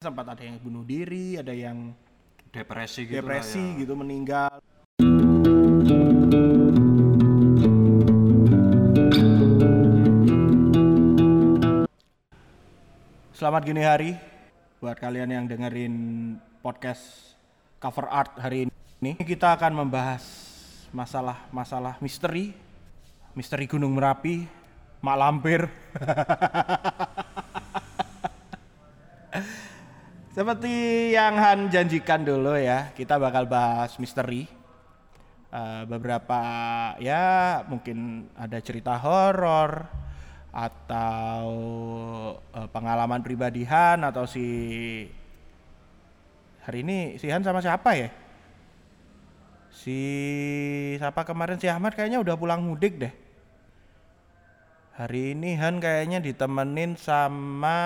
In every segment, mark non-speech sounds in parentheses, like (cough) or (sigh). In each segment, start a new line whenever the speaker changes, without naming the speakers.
sempat ada yang bunuh diri, ada yang
depresi gitu
depresi
ya.
gitu meninggal. Selamat gini hari buat kalian yang dengerin podcast cover art hari ini. Kita akan membahas masalah-masalah misteri, misteri Gunung Merapi, Mak Lampir. (laughs) Seperti yang Han janjikan dulu ya, kita bakal bahas misteri. Eh, beberapa ya mungkin ada cerita horor atau eh, pengalaman pribadi Han atau si hari ini si Han sama siapa ya? Si siapa kemarin si Ahmad kayaknya udah pulang mudik deh. Hari ini Han kayaknya ditemenin sama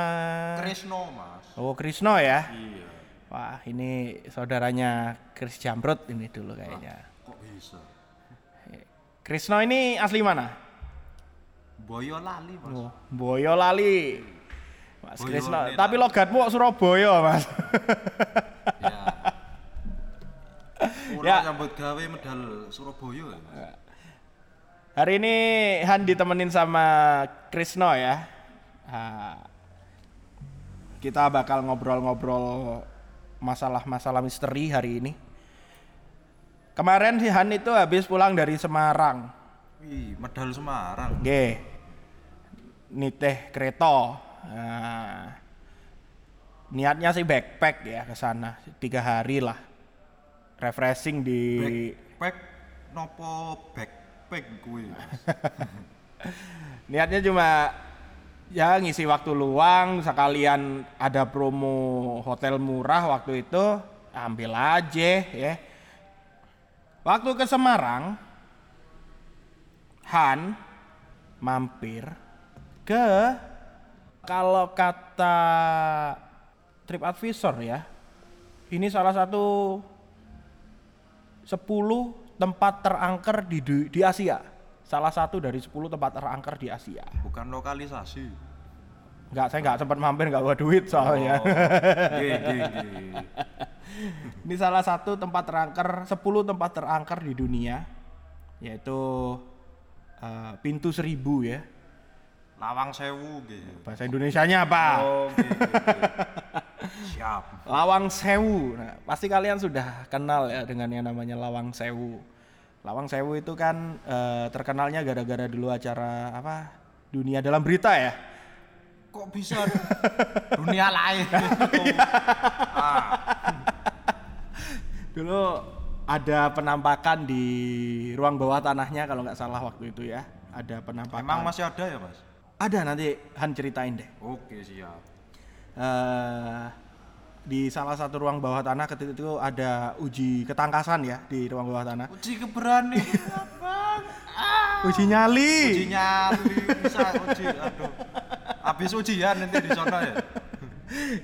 Krisno mas
Oh Krisno ya?
iya
Wah ini saudaranya Kris Jamrut ini dulu kayaknya.
kok bisa
Krisno ini asli mana?
Boyo lali mas
Oh, Boyolali. Mas
Boyolali
Krisno.
lah.
Tapi logatmu kok Surabaya mas.
ya (laughs)
Ya.
nyambut gawe medal Surabaya ya mas
Hari ini Han ditemenin sama Krisno ya. Kita bakal ngobrol-ngobrol masalah-masalah misteri hari ini. Kemarin si Han itu habis pulang dari Semarang.
Wih, medal Semarang
Nggih. Niteh kereta. Nah, niatnya sih backpack ya ke sana tiga hari lah. Refreshing di
Backpack nopo gue (laughs)
niatnya cuma ya ngisi waktu luang sekalian ada promo hotel murah waktu itu ambil aja ya. Waktu ke Semarang Han mampir ke kalau kata TripAdvisor ya ini salah satu 10 tempat terangker di di Asia. Salah satu dari 10 tempat terangker di Asia.
bukan lokalisasi
Enggak, saya nggak sempat mampir nggak bawa duit soalnya.
Nggih, nggih, nggih.
Ini salah satu tempat terangker, 10 tempat terangker di dunia, yaitu eh, pintu seribu ya.
Lawang Sewu nggih.
Bahasa Indonesianya apa?
Oh, nggih, (laughs) Siap.
Lawang Sewu. Nah, pasti kalian sudah kenal ya dengan yang namanya Lawang Sewu. Lawang Sewu itu kan eh, terkenalnya gara-gara dulu acara apa? Dunia dalam berita ya.
Kok bisa dunia lain? ah, (laughs)
Dulu ada penampakan di ruang bawah tanahnya kalau nggak salah waktu itu ya. Ada penampakan.
emang masih ada ya mas?
Ada nanti Han ceritain deh.
Oke siap.
eh di salah satu ruang bawah tanah ketika itu ada uji ketangkasan ya di ruang bawah tanah.
Uji keberanian bang. Ah.
Uji nyali.
Uji nyali bisa uji. Aduh. Habis ujian nanti di sana ya.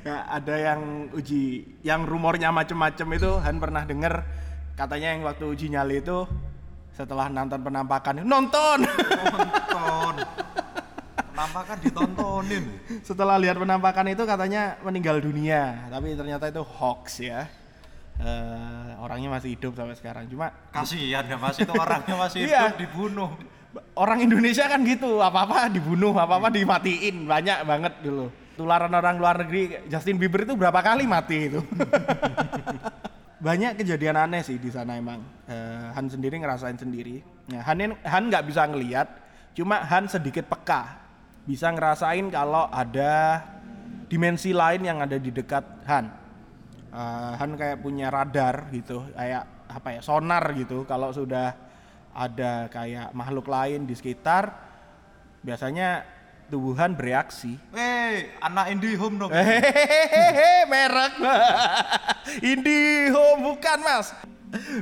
Ya, ada yang uji yang rumornya macem-macem itu Han pernah denger katanya yang waktu uji nyali itu setelah nonton penampakan nonton
Nonton. Penampakan ditontonin. (laughs)
setelah lihat penampakan itu katanya meninggal dunia tapi ternyata itu hoax ya. Eh, orangnya masih hidup sampai sekarang. Cuma
Kasihan ya mas? Itu orangnya masih (laughs)
Iya.
hidup dibunuh.
orang Indonesia kan gitu apa apa dibunuh apa apa dimatiin banyak banget dulu. Tularan orang luar negeri Justin Bieber itu berapa kali mati itu? (laughs) Banyak kejadian aneh sih di sana emang. Eh, Han sendiri ngerasain sendiri. Ya, Han Han nggak bisa ngelihat cuma Han sedikit peka bisa ngerasain kalau ada dimensi lain yang ada di dekat Han. Eh, Han kayak punya radar gitu kayak apa ya sonar gitu. Kalau sudah ada kayak makhluk lain di sekitar biasanya tubuhan bereaksi.
Eh, anak IndiHome dong.
hehehe merek. (laughs) IndiHome bukan mas.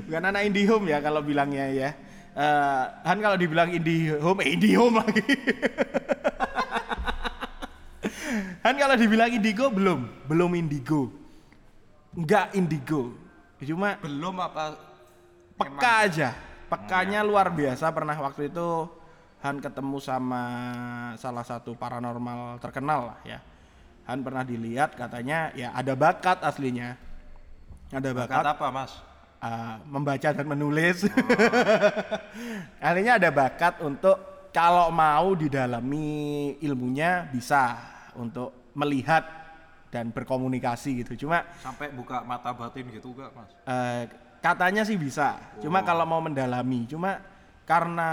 Bukan anak IndiHome ya kalau bilangnya ya Eh, Han kalau dibilang IndiHome eh IndiHome lagi. Han (laughs) kalau dibilang Indigo belum. Belum Indigo. Enggak Indigo. Cuma
Belum apa?
peka aja. pekanya luar biasa. Pernah waktu itu Han ketemu sama salah satu paranormal terkenal lah ya. Han pernah dilihat katanya ya ada bakat aslinya. Ada bakat,
Kata apa, Mas?
Uh, membaca dan menulis. (laughs) Aslinya ada bakat untuk kalau mau didalami ilmunya bisa untuk melihat dan berkomunikasi gitu. Cuma
Sampai buka mata batin gitu enggak, Mas?
Eh, katanya sih bisa. Cuma kalau mau mendalami, cuma karena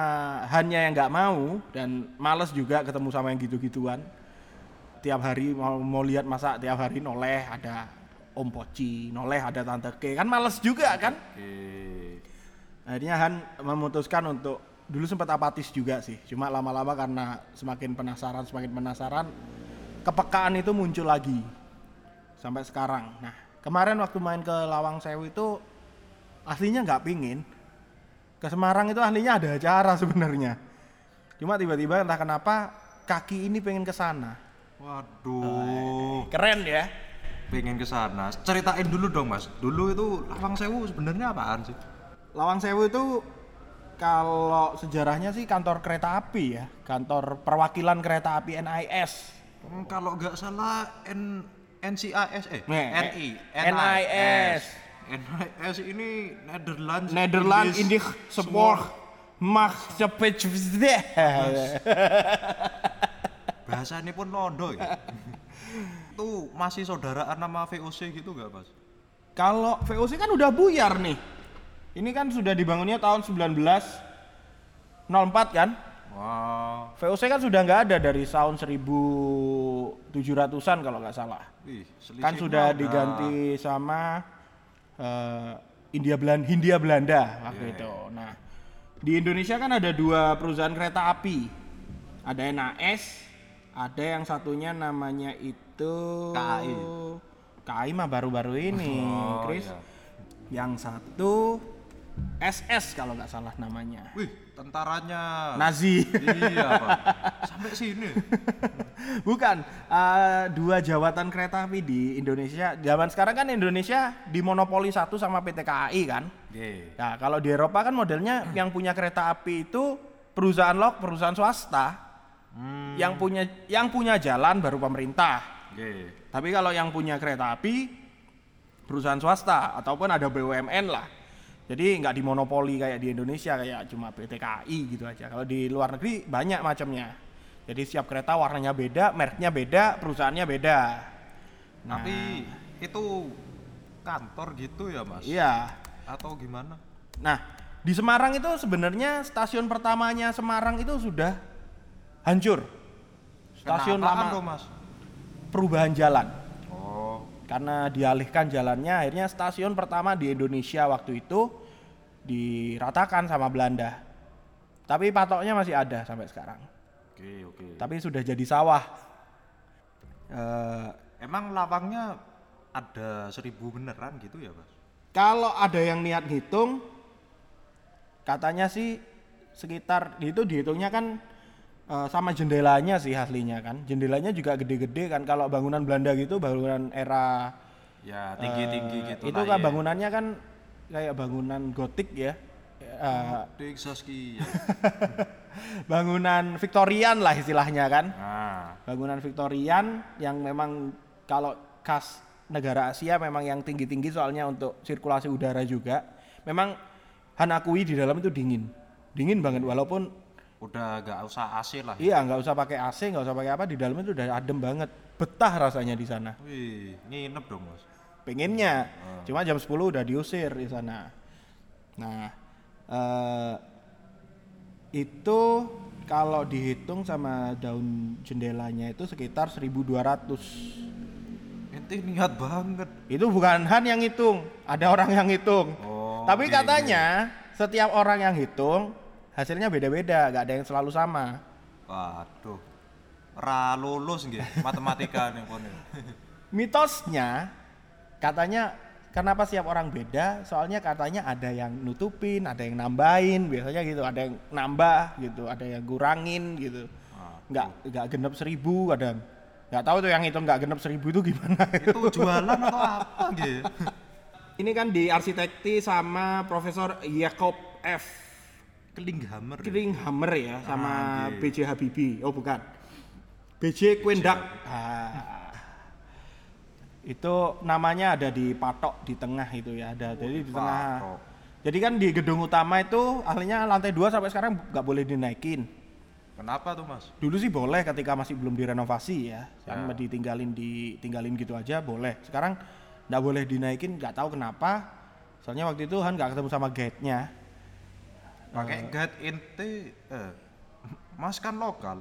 hanya yang nggak mau dan males juga ketemu sama yang gitu-gituan. Tiap hari mau mau lihat masa tiap hari noleh ada Om Poci, noleh ada Tante Ke, kan males juga kan?
Oke.
Akhirnya Han memutuskan untuk dulu sempat apatis juga sih. Cuma lama-lama karena semakin penasaran, semakin penasaran, kepekaan itu muncul lagi sampai sekarang. Nah kemarin waktu main ke Lawang Sewu itu aslinya nggak pingin. Ke Semarang itu aslinya ada acara sebenarnya. Cuma tiba-tiba entah kenapa kaki ini pengen ke sana.
Waduh.
Keren ya.
Pengen ke sana. Ceritain dulu dong, Mas. Dulu itu Lawang Sewu sebenarnya apaan sih?
Lawang Sewu itu kalau sejarahnya sih kantor kereta api ya, kantor perwakilan kereta api NIS.
Hmm, kalau nggak salah N NCIS eh
Nih,
NI
NIS.
NIS ini Netherlands
Sport Maatschappij
bahasa ini pun londo ya (laughs) itu masih saudaraan nama VOC gitu nggak mas
Kalau VOC kan udah buyar nih. Ini kan sudah dibangunnya tahun 1904 kan?
wah
VOC kan sudah nggak ada dari tahun 1700-an kalau nggak salah.
selisihnya
Kan sudah
udah-
diganti sama eh, India Belanda, Hindia Belanda waktu
Iya,
itu. Nah, di Indonesia kan ada dua perusahaan kereta api. Ada NAS, ada yang satunya namanya itu
KAI.
KAI mah baru-baru ini,
Oh,
Chris.
iya.
Yang satu SS kalau nggak salah namanya.
wih tentaranya
Nazi.
iya pak (laughs) sampai sini
Bukan, eh, dua jawatan kereta api di Indonesia. Zaman sekarang kan Indonesia dimonopoli satu sama PT KAI kan.
Oke.
Nah, kalau di Eropa kan modelnya yang punya kereta api itu perusahaan lok, perusahaan swasta.
Hmm,
Yang punya yang punya jalan baru pemerintah.
oke.
Tapi kalau yang punya kereta api perusahaan swasta ataupun ada BUMN lah. Jadi nggak dimonopoli kayak di Indonesia kayak cuma PT KAI gitu aja. Kalau di luar negeri banyak macamnya. Jadi setiap kereta warnanya beda, mereknya beda, perusahaannya beda. Nah,
tapi itu kantor gitu ya mas
iya.
atau gimana
Nah, di Semarang itu sebenarnya stasiun pertamanya Semarang itu sudah hancur. Stasiun
Kenapaan
lama
tuh, mas
perubahan jalan.
oh
Karena dialihkan jalannya, akhirnya stasiun pertama di Indonesia waktu itu diratakan sama Belanda. Tapi patoknya masih ada sampai sekarang.
oke oke
Tapi sudah jadi sawah. Eh,
emang lawangnya ada seribu beneran gitu ya mas
kalau ada yang niat ngitung, katanya sih sekitar itu dihitungnya kan eh, sama jendelanya sih aslinya kan. Jendelanya juga gede-gede kan. Kalau bangunan Belanda gitu, bangunan era
ya tinggi tinggi
eh,
gitu
itu kan
ya.
bangunannya kan kayak bangunan gotik ya.
Dik Saskia (laughs)
bangunan Victorian lah istilahnya kan.
nah
Bangunan Victorian yang memang kalau khas negara Asia memang yang tinggi-tinggi soalnya untuk sirkulasi udara juga. Memang Han akui di dalam itu dingin. Dingin banget walaupun
udah gak usah AC lah ya.
iya nggak usah pakai AC, nggak usah pakai apa di dalam itu udah adem banget. Betah rasanya di sana.
wih nginep dong mas
pengennya cuma jam 10 udah diusir di sana nah eh, itu kalau dihitung sama daun jendelanya itu sekitar 1200
ente niat banget
itu bukan Han yang hitung ada orang yang hitung
Oh,
tapi
oke,
katanya setiap orang yang hitung hasilnya beda-beda gak ada yang selalu sama.
Waduh. Ra lulus nggih matematika nih pun
mitosnya katanya kenapa setiap orang beda? Soalnya katanya ada yang nutupin ada yang nambahin biasanya gitu ada yang nambah gitu ada yang kurangin gitu. Nggak nggak genep seribu kadang nggak tahu tuh yang itu nggak genep seribu itu gimana.
Itu jualan atau apa nggih?
Ini kan diarsitekti sama Profesor Jacob F
Klinghammer
Killinghammer ya sama
Ah, iya.
B.J. Habibie oh bukan B.J. Quendak ah, (laughs) Itu namanya ada di patok di tengah itu ya, ada. Jadi di tengah.
Patok.
Jadi kan di gedung utama itu ahlinya lantai dua sampai sekarang nggak boleh dinaikin.
Kenapa tuh mas?
Dulu sih boleh ketika masih belum direnovasi ya, kan
Ya.
ditinggalin ditinggalin gitu aja boleh. Sekarang nggak boleh dinaikin, nggak tahu kenapa. Soalnya waktu itu Han nggak ketemu sama guide-nya.
Pakai guide inti, eh, mas kan lokal.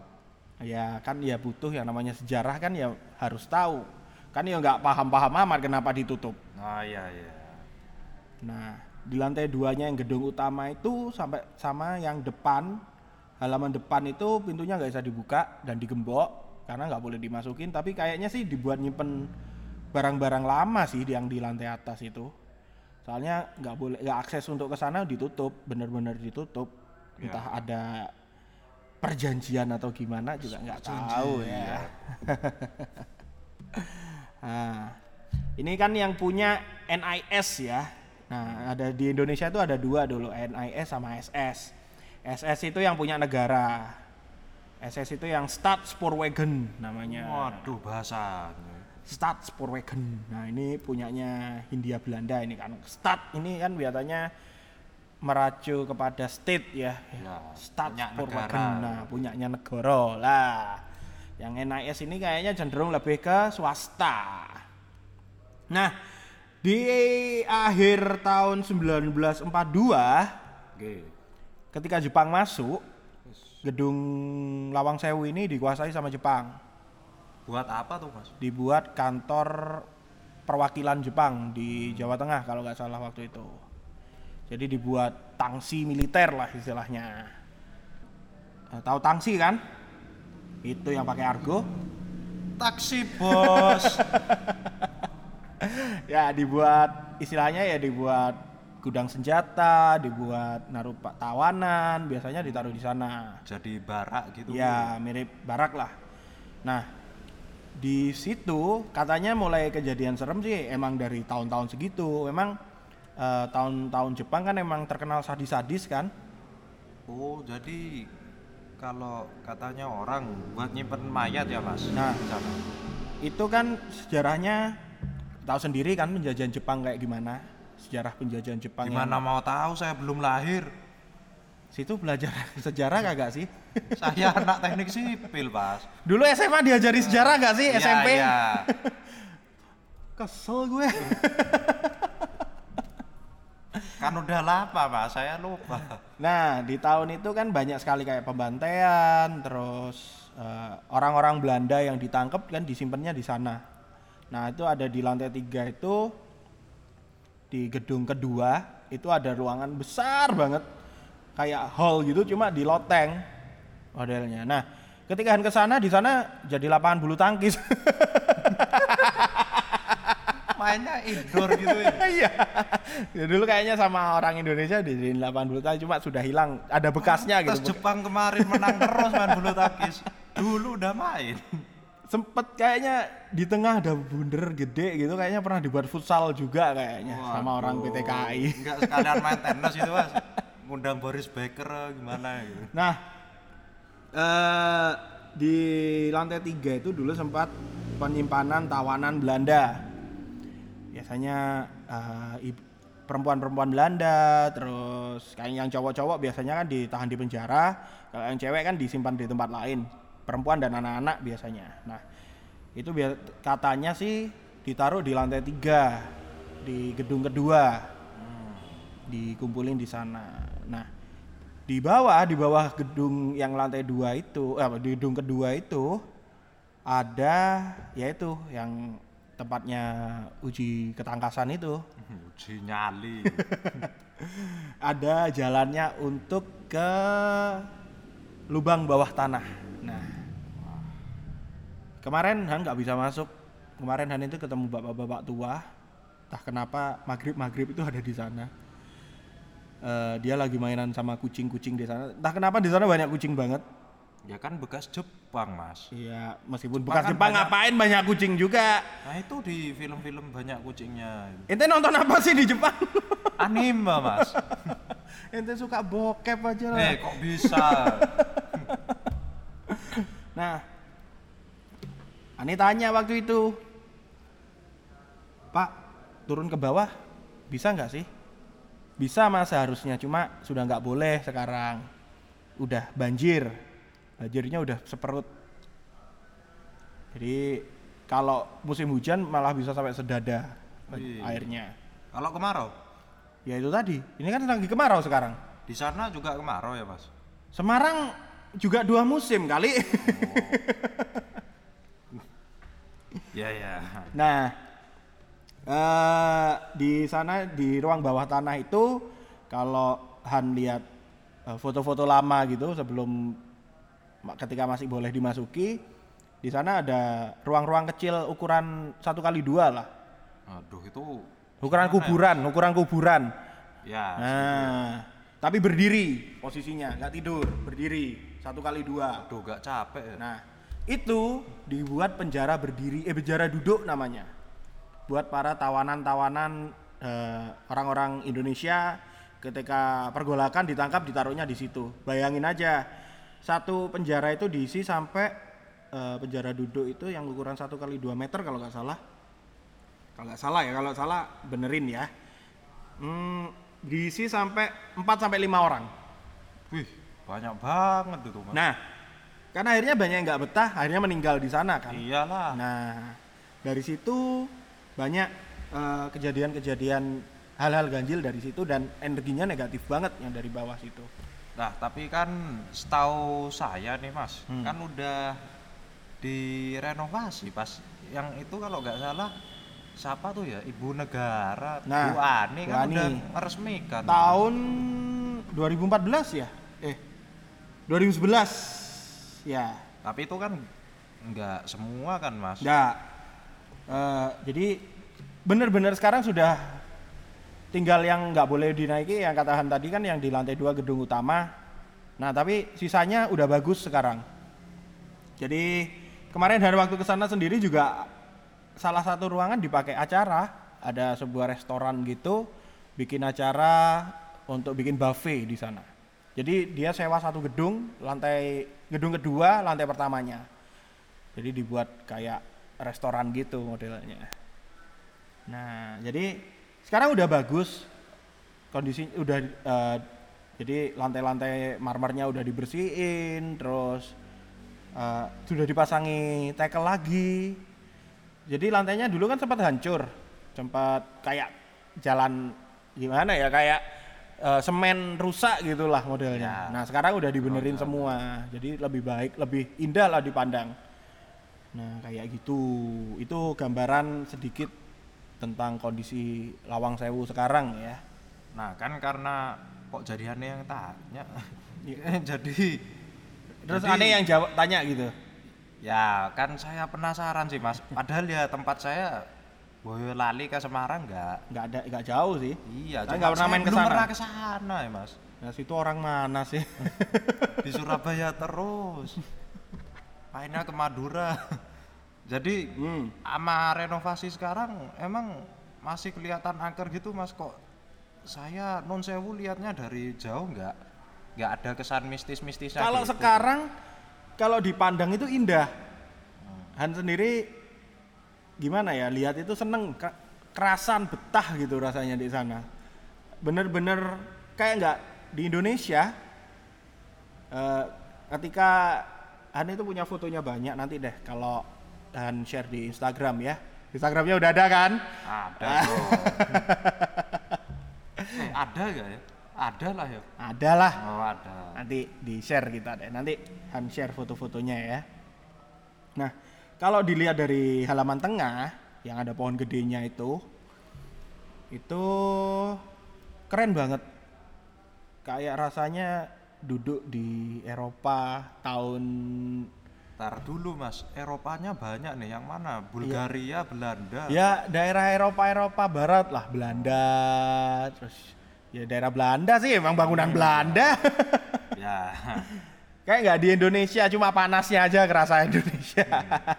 Ya kan ya butuh yang namanya sejarah kan ya harus tahu. Kan ya nggak paham-paham amat kenapa ditutup.
Nah iya iya.
Nah di lantai duanya yang gedung utama itu sampai sama yang depan halaman depan itu pintunya nggak bisa dibuka dan digembok karena nggak boleh dimasukin. Tapi kayaknya sih dibuat nyimpen barang-barang lama sih yang di lantai atas itu. Soalnya nggak boleh nggak akses untuk ke sana ditutup, bener-bener ditutup.
Ya.
Entah ada perjanjian atau gimana juga nggak tahu ya. (laughs) Nah, ini kan yang punya NIS ya. Nah, ada di Indonesia itu ada dua dulu, NIS sama SS. SS itu yang punya negara. SS itu yang Staatspoorwegen namanya.
Waduh bahasanya.
Staatspoorwegen. Nah, ini punyanya Hindia Belanda ini kan. Stat ini kan biasanya meracu kepada state ya.
Ya, punya negara.
Nah, punyanya negara lah. Yang NIS ini kayaknya cenderung lebih ke swasta. Nah, di akhir tahun 1942
Oke.
ketika Jepang masuk, gedung Lawang Sewu ini dikuasai sama Jepang.
Buat apa tuh mas?
Dibuat kantor perwakilan Jepang di Jawa Tengah kalau nggak salah waktu itu. Jadi dibuat tangsi militer lah istilahnya. Nah, tahu tangsi kan? Itu yang pakai argo.
Taksi bos. (laughs)
ya dibuat istilahnya ya dibuat gudang senjata, dibuat naruh pak tawanan, biasanya ditaruh di sana.
Jadi barak gitu.
Ya mirip barak lah. Nah di situ katanya mulai kejadian serem sih emang dari tahun-tahun segitu. Memang eh, tahun-tahun Jepang kan emang terkenal sadis-sadis kan.
Oh jadi kalau katanya orang buat nyimpen mayat ya mas?
Nah.
Sana.
Itu kan sejarahnya tahu sendiri kan penjajahan Jepang kayak gimana. Sejarah penjajahan Jepang yang-
Gimana mau tahu saya belum lahir.
Situ belajar (laughs) sejarah kagak sih?
Saya anak teknik sipil mas.
Dulu SMA diajari sejarah gak sih SMP?
iya. (laughs)
Kesel gue. (laughs)
Kan udah lama mas, saya lupa.
Nah, di tahun itu kan banyak sekali kayak pembantaian, terus eh, orang-orang Belanda yang ditangkap kan disimpannya di sana. Nah, itu ada di lantai tiga itu di gedung kedua itu ada ruangan besar banget kayak hall gitu cuma di loteng modelnya. Nah, ketika Han ke sana di sana jadi lapangan bulu tangkis. (laughs)
Mainnya indoor gitu ya. (laughs)
Iya. Ya, dulu kayaknya sama orang Indonesia di lapangan bulu tangkis cuma sudah hilang, ada bekasnya
Terus
gitu.
Jepang kemarin menang terus main bulu tangkis. Dulu udah main.
sempet kayaknya di tengah ada bunder gede gitu kayaknya pernah dibuat futsal juga kayaknya sama orang
Waduh.
PT KAI.
Enggak sekalian main tenis itu mas. Ngundang Boris Becker gimana gitu.
Nah, eh di lantai tiga itu dulu sempat penyimpanan tawanan Belanda. Biasanya ib- perempuan-perempuan Belanda, terus kayak yang cowok-cowok biasanya kan ditahan di penjara, kalau yang cewek kan disimpan di tempat lain, perempuan dan anak-anak biasanya. Nah, itu katanya sih ditaruh di lantai tiga di gedung kedua, dikumpulin di sana. Nah, di bawah di bawah gedung yang lantai dua itu, eh, di gedung kedua itu ada yaitu yang tempatnya uji ketangkasan itu
Uji nyali. (laughs)
ada jalannya untuk ke lubang bawah tanah. Nah, kemarin Han nggak bisa masuk. Kemarin Han itu ketemu bapak-bapak tua. Entah kenapa maghrib maghrib itu ada di sana. Eh, dia lagi mainan sama kucing-kucing di sana. Entah kenapa di sana banyak kucing banget.
ya kan bekas Jepang mas.
Iya, meskipun
Jepang
bekas
kan
Jepang
banyak-
ngapain banyak kucing juga.
Nah itu di film-film banyak kucingnya.
Ente nonton apa sih di Jepang? (laughs)
Anime mas. (laughs)
Ente suka bokep aja lah.
Eh kok bisa? (laughs)
Nah, Ani tanya waktu itu, Pak turun ke bawah bisa nggak sih? Bisa mas seharusnya, cuma sudah nggak boleh sekarang. Udah banjir, banjirnya udah seperut. Jadi kalau musim hujan malah bisa sampai sedada
Wih.
airnya.
Kalau kemarau,
Ya itu tadi, ini kan lagi kemarau sekarang.
di sana juga kemarau ya mas?
Semarang juga dua musim kali. (laughs)
Ya ya.
Nah, eh di sana di ruang bawah tanah itu kalau Han lihat eh, foto-foto lama gitu sebelum ketika masih boleh dimasuki, di sana ada ruang-ruang kecil ukuran satu kali dua lah,
Aduh itu.
ukuran
ya?
kuburan, ukuran kuburan.
Ya.
Nah, tapi berdiri posisinya, nggak tidur, berdiri satu kali dua.
Aduh gak capek ya.
Nah, itu dibuat penjara berdiri, eh penjara duduk namanya. Buat para tawanan-tawanan eh, orang-orang Indonesia ketika pergolakan ditangkap ditaruhnya di situ. Bayangin aja, satu penjara itu diisi sampai eh, penjara duduk itu yang ukuran satu kali 2 meter kalau nggak salah. Kalau nggak salah ya, kalau salah benerin ya. Hmm, diisi sampai 4 sampai 5 orang.
Wih banyak banget itu mas.
Nah, karena akhirnya banyak yang nggak betah, akhirnya meninggal di sana kan.
Iyalah.
Nah, dari situ banyak eh, kejadian-kejadian hal-hal ganjil dari situ dan energinya negatif banget yang dari bawah situ.
Nah tapi kan setahu saya nih mas,
Hmm.
kan udah direnovasi pas yang itu kalau nggak salah siapa tuh ya ibu negara
Nah,
Bu Ani
Bu
kan
Ani.
udah meresmikan.
Tahun 2014 ya? Eh, 2011 ya.
Tapi itu kan nggak semua kan mas.
Nggak. Eh, jadi bener-bener sekarang sudah tinggal yang nggak boleh dinaiki yang katakan tadi kan yang di lantai dua gedung utama. Nah tapi sisanya udah bagus sekarang. Jadi kemarin dari waktu ke sana sendiri juga salah satu ruangan dipakai acara. Ada sebuah restoran gitu bikin acara untuk bikin buffet di sana. Jadi dia sewa satu gedung, lantai gedung kedua, lantai pertamanya. Jadi dibuat kayak restoran gitu modelnya. Nah, jadi sekarang udah bagus. Kondisi udah eh, jadi lantai-lantai marmernya udah dibersihin, terus eh, sudah dipasangi tackle lagi. Jadi lantainya dulu kan sempat hancur, sempat kayak jalan gimana ya kayak eh, semen rusak gitulah modelnya.
Ya.
Nah sekarang udah dibenerin semua, jadi lebih baik, lebih indah lah dipandang. Nah kayak gitu, itu gambaran sedikit tentang kondisi Lawang Sewu sekarang ya.
Nah kan karena kok jadi aneh yang tanya.
Iya. (laughs)
jadi
Terus
Jadi-
aneh yang jawab tanya gitu.
ya kan saya penasaran sih mas. Padahal ya tempat saya Boyolali ke Semarang nggak.
Nggak ada, nggak jauh sih.
Iya,
Saya
cuma
nggak pernah main ke sana.
pernah ke sana ya mas.
Nah situ orang mana sih? (laughs)
di Surabaya terus mainnya ke Madura (laughs) jadi
Hmm.
sama renovasi sekarang emang masih kelihatan angker gitu mas kok saya non sewu liatnya dari jauh nggak nggak ada kesan mistis-mistisnya
Kalau
gitu.
sekarang kalau dipandang itu indah. Han sendiri gimana ya? Lihat itu seneng, ke- kerasan betah gitu rasanya di sana. Bener-bener kayak nggak di Indonesia. eh, ketika Han itu punya fotonya banyak nanti deh kalau Han share di Instagram ya. Instagramnya udah ada kan?
ada bro (laughs) eh, ada gak ya ada lah ya
Ada lah.
oh ada
Nanti di share kita deh. Nanti Han share foto-fotonya ya. Nah, kalau dilihat dari halaman tengah yang ada pohon gedenya itu, itu keren banget. Kayak rasanya duduk di Eropa tahun
Ntar dulu mas. Eropanya banyak nih. Yang mana? Bulgaria Belanda.
Ya daerah Eropa Eropa Barat lah. Belanda. Terus ya daerah Belanda sih. Emang bangunan Belanda. (laughs)
Ya.
Kayak nggak di Indonesia cuma panasnya aja kerasa Indonesia.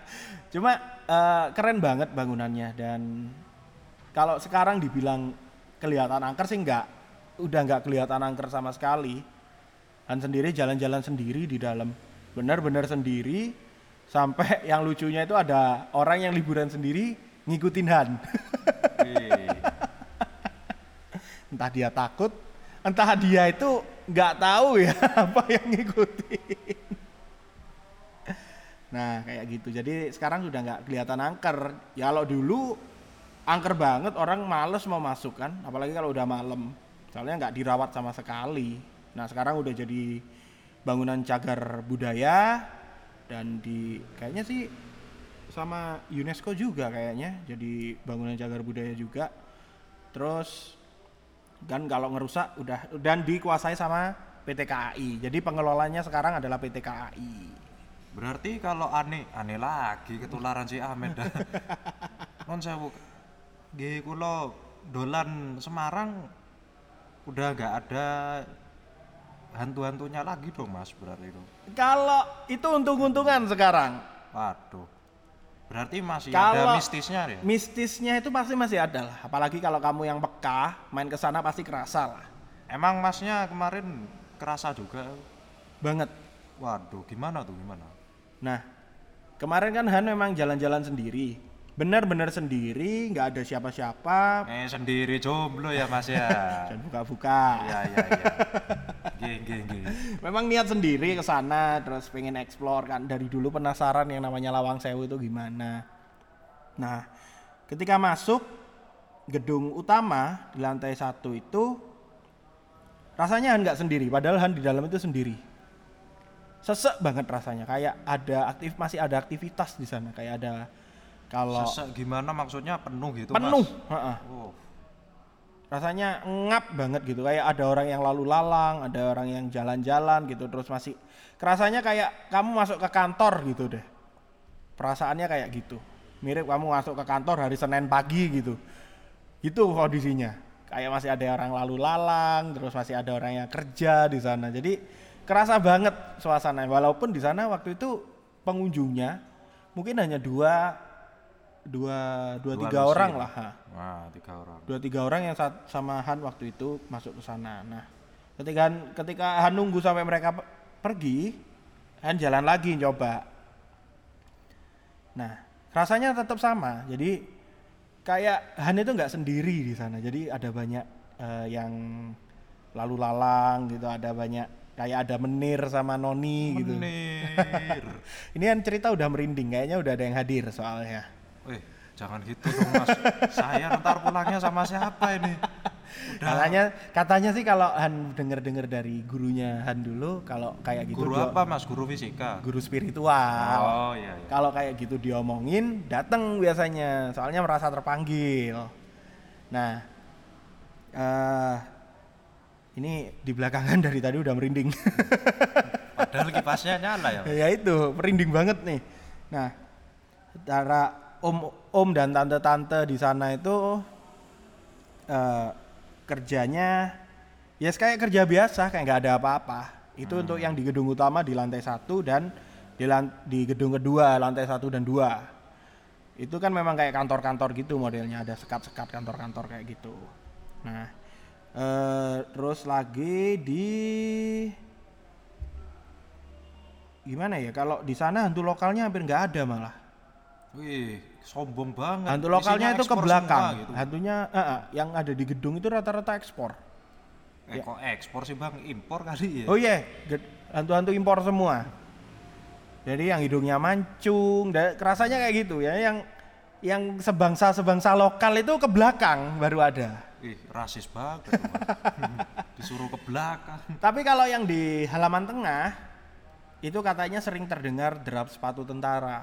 (laughs) Cuma eh, keren banget bangunannya. Dan kalau sekarang dibilang kelihatan angker sih nggak udah nggak kelihatan angker sama sekali Han sendiri jalan-jalan sendiri di dalam. Benar-benar sendiri sampai (laughs) yang lucunya itu ada orang yang liburan sendiri ngikutin Han. (laughs) Entah dia takut entah dia itu nggak tahu ya (laughs) apa yang ngikutin. Nah kayak gitu. Jadi sekarang sudah nggak kelihatan angker. Ya kalau dulu angker banget orang males mau masuk kan. Apalagi kalau udah malam. Soalnya nggak dirawat sama sekali nah sekarang udah jadi bangunan cagar budaya dan di kayaknya sih sama UNESCO juga kayaknya jadi bangunan cagar budaya juga terus kan kalau ngerusak udah dan dikuasai sama PT KAI jadi pengelolanya sekarang adalah PT KAI
Berarti kalau aneh, aneh lagi ketularan si Ahmed (laughs) dah. non sewu. Nggih kula dolan Semarang udah nggak ada hantu-hantunya lagi dong Mas berarti itu.
kalau itu untung-untungan sekarang
Waduh. Berarti masih
Kalau-
ada mistisnya ya?
mistisnya itu pasti masih ada lah apalagi kalau kamu yang peka main ke sana pasti kerasa lah
Emang Masnya kemarin kerasa juga?
banget
Waduh, gimana tuh gimana?
Nah, kemarin kan Han memang jalan-jalan sendiri. Benar-benar sendiri, nggak ada siapa-siapa.
Eh sendiri jomblo ya Mas ya. (laughs)
Dan buka-buka.
Iya iya iya.
Memang niat sendiri ke sana, terus pengen explore kan. Dari dulu penasaran yang namanya Lawang Sewu itu gimana. Nah, ketika masuk gedung utama di lantai satu itu, rasanya Han nggak sendiri. Padahal Han di dalam itu sendiri. Sesek banget rasanya, kayak ada aktif masih ada aktivitas di sana, kayak ada kalau
Sesek gimana maksudnya? Penuh gitu
penuh,
Mas? Oh.
rasanya ngap banget gitu. Kayak ada orang yang lalu lalang ada orang yang jalan-jalan gitu terus masih kerasanya kayak kamu masuk ke kantor gitu deh. Perasaannya kayak gitu. Mirip kamu masuk ke kantor hari Senin pagi gitu. Gitu kondisinya. Kayak masih ada orang lalu lalang terus masih ada orang yang kerja di sana. Jadi kerasa banget suasana walaupun di sana waktu itu pengunjungnya mungkin hanya dua dua dua,
Dua
tiga orang lah ha
Wah, tiga orang.
dua tiga orang yang saat sama Han waktu itu masuk ke sana. Nah, ketika Han, ketika Han nunggu sampai mereka pe- pergi, Han jalan lagi coba. Nah, rasanya tetap sama. Jadi kayak Han itu nggak sendiri di sana. Jadi ada banyak eh, yang lalu lalang gitu, ada banyak kayak ada menir sama noni gitu.
Menir. (laughs)
Ini kan cerita udah merinding, kayaknya udah ada yang hadir soalnya.
Wih, jangan gitu dong Mas. Saya ntar pulangnya sama siapa ini? Udah.
Katanya katanya sih kalau Han denger-denger dari gurunya Han dulu kalau kayak gitu
Guru
dia-
apa Mas? Guru fisika.
Guru spiritual.
Oh iya iya.
Kalau kayak gitu diomongin datang biasanya, soalnya merasa terpanggil. Nah, eh ini di belakangan dari tadi udah merinding.
Padahal kipasnya nyala ya. Mas?
ya itu merinding banget nih. Nah, antara om om dan tante-tante di sana itu eh, kerjanya ya kayak kerja biasa kayak nggak ada apa-apa. Itu untuk yang di gedung utama di lantai satu dan di lan- di gedung kedua lantai satu dan dua. Itu kan memang kayak kantor-kantor gitu modelnya ada sekat-sekat kantor-kantor kayak gitu. Nah, eh, terus lagi di gimana ya kalau di sana hantu lokalnya hampir nggak ada malah
Wih, sombong banget.
hantu lokalnya
Isinya
itu ke belakang
semua gitu.
hantunya eh, eh, yang ada di gedung itu rata-rata ekspor
Eh, kok ekspor sih Bang? Impor kali ya?
oh iya ged- hantu-hantu impor semua jadi yang hidungnya mancung dan kerasanya kayak gitu ya yang yang sebangsa sebangsa lokal itu ke belakang baru ada
Ih, rasis banget. (laughs) Disuruh ke belakang.
tapi kalau yang di halaman tengah itu katanya sering terdengar derap sepatu tentara